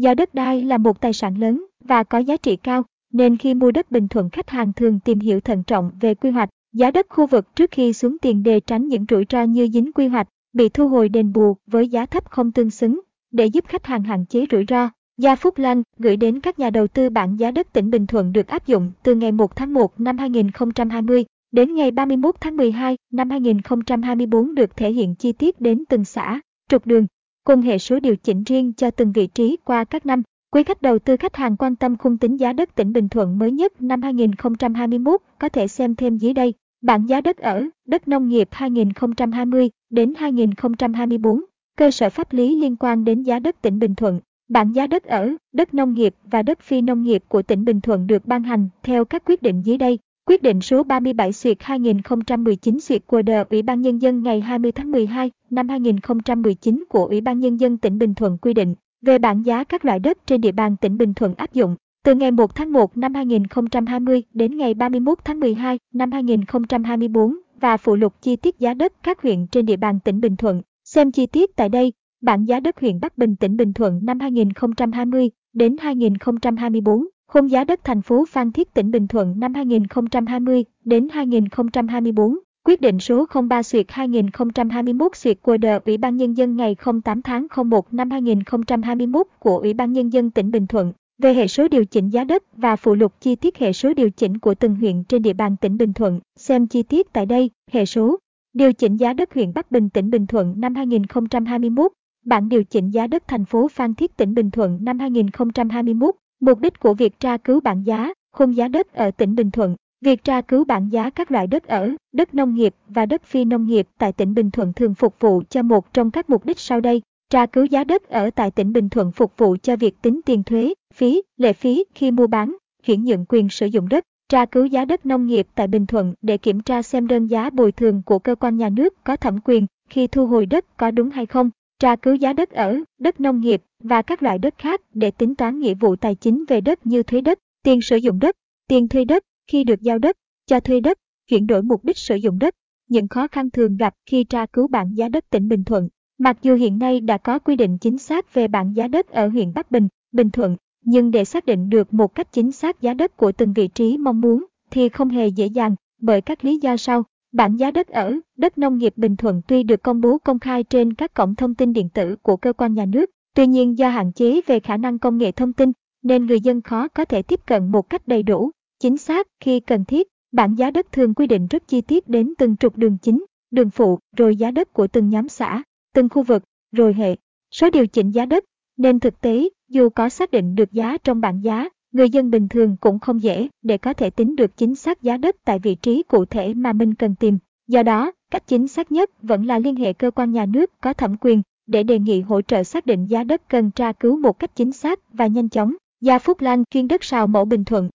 Do đất đai là một tài sản lớn và có giá trị cao, nên khi mua đất Bình Thuận khách hàng thường tìm hiểu thận trọng về quy hoạch, giá đất khu vực trước khi xuống tiền để tránh những rủi ro như dính quy hoạch, bị thu hồi đền bù với giá thấp không tương xứng, để giúp khách hàng hạn chế rủi ro. Gia Phúc Lanh gửi đến các nhà đầu tư bảng giá đất tỉnh Bình Thuận được áp dụng từ ngày 1 tháng 1 năm 2020 đến ngày 31 tháng 12 năm 2024 được thể hiện chi tiết đến từng xã, trục đường, cùng hệ số điều chỉnh riêng cho từng vị trí qua các năm. Quý khách đầu tư khách hàng quan tâm khung tính giá đất tỉnh Bình Thuận mới nhất năm 2021 có thể xem thêm dưới đây. Bảng giá đất ở, đất nông nghiệp 2020 đến 2024, cơ sở pháp lý liên quan đến giá đất tỉnh Bình Thuận. Bảng giá đất ở, đất nông nghiệp và đất phi nông nghiệp của tỉnh Bình Thuận được ban hành theo các quyết định dưới đây. Quyết định số 37 xuyệt 2019 xuyệt của đờ Ủy ban Nhân dân ngày 20 tháng 12 năm 2019 của Ủy ban Nhân dân tỉnh Bình Thuận quy định về bảng giá các loại đất trên địa bàn tỉnh Bình Thuận áp dụng từ ngày 1 tháng 1 năm 2020 đến ngày 31 tháng 12 năm 2024 và phụ lục chi tiết giá đất các huyện trên địa bàn tỉnh Bình Thuận. Xem chi tiết tại đây, bảng giá đất huyện Bắc Bình tỉnh Bình Thuận năm 2020 đến 2024. Khung giá đất thành phố Phan Thiết tỉnh Bình Thuận năm 2020 đến 2024, quyết định số 03 xuyệt 2021 xuyệt của đờ Ủy ban Nhân dân ngày 08 tháng 01 năm 2021 của Ủy ban Nhân dân tỉnh Bình Thuận về hệ số điều chỉnh giá đất và phụ lục chi tiết hệ số điều chỉnh của từng huyện trên địa bàn tỉnh Bình Thuận. Xem chi tiết tại đây, hệ số điều chỉnh giá đất huyện Bắc Bình tỉnh Bình Thuận năm 2021, bản điều chỉnh giá đất thành phố Phan Thiết tỉnh Bình Thuận năm 2021, Mục đích của việc tra cứu bảng giá, khung giá đất ở tỉnh Bình Thuận, việc tra cứu bảng giá các loại đất ở, đất nông nghiệp và đất phi nông nghiệp tại tỉnh Bình Thuận thường phục vụ cho một trong các mục đích sau đây. Tra cứu giá đất ở tại tỉnh Bình Thuận phục vụ cho việc tính tiền thuế, phí, lệ phí khi mua bán, chuyển nhượng quyền sử dụng đất. Tra cứu giá đất nông nghiệp tại Bình Thuận để kiểm tra xem đơn giá bồi thường của cơ quan nhà nước có thẩm quyền khi thu hồi đất có đúng hay không tra cứu giá đất ở, đất nông nghiệp và các loại đất khác để tính toán nghĩa vụ tài chính về đất như thuế đất, tiền sử dụng đất, tiền thuê đất khi được giao đất, cho thuê đất, chuyển đổi mục đích sử dụng đất. Những khó khăn thường gặp khi tra cứu bảng giá đất tỉnh Bình Thuận. Mặc dù hiện nay đã có quy định chính xác về bảng giá đất ở huyện Bắc Bình, Bình Thuận, nhưng để xác định được một cách chính xác giá đất của từng vị trí mong muốn thì không hề dễ dàng bởi các lý do sau. Bảng giá đất ở, đất nông nghiệp Bình Thuận tuy được công bố công khai trên các cổng thông tin điện tử của cơ quan nhà nước, tuy nhiên do hạn chế về khả năng công nghệ thông tin, nên người dân khó có thể tiếp cận một cách đầy đủ, chính xác khi cần thiết. Bảng giá đất thường quy định rất chi tiết đến từng trục đường chính, đường phụ, rồi giá đất của từng nhóm xã, từng khu vực, rồi hệ số điều chỉnh giá đất. Nên thực tế, dù có xác định được giá trong bảng giá, người dân bình thường cũng không dễ để có thể tính được chính xác giá đất tại vị trí cụ thể mà mình cần tìm. Do đó, cách chính xác nhất vẫn là liên hệ cơ quan nhà nước có thẩm quyền để đề nghị hỗ trợ xác định giá đất cần tra cứu một cách chính xác và nhanh chóng. Gia Phúc Lan chuyên đất sào mẫu Bình Thuận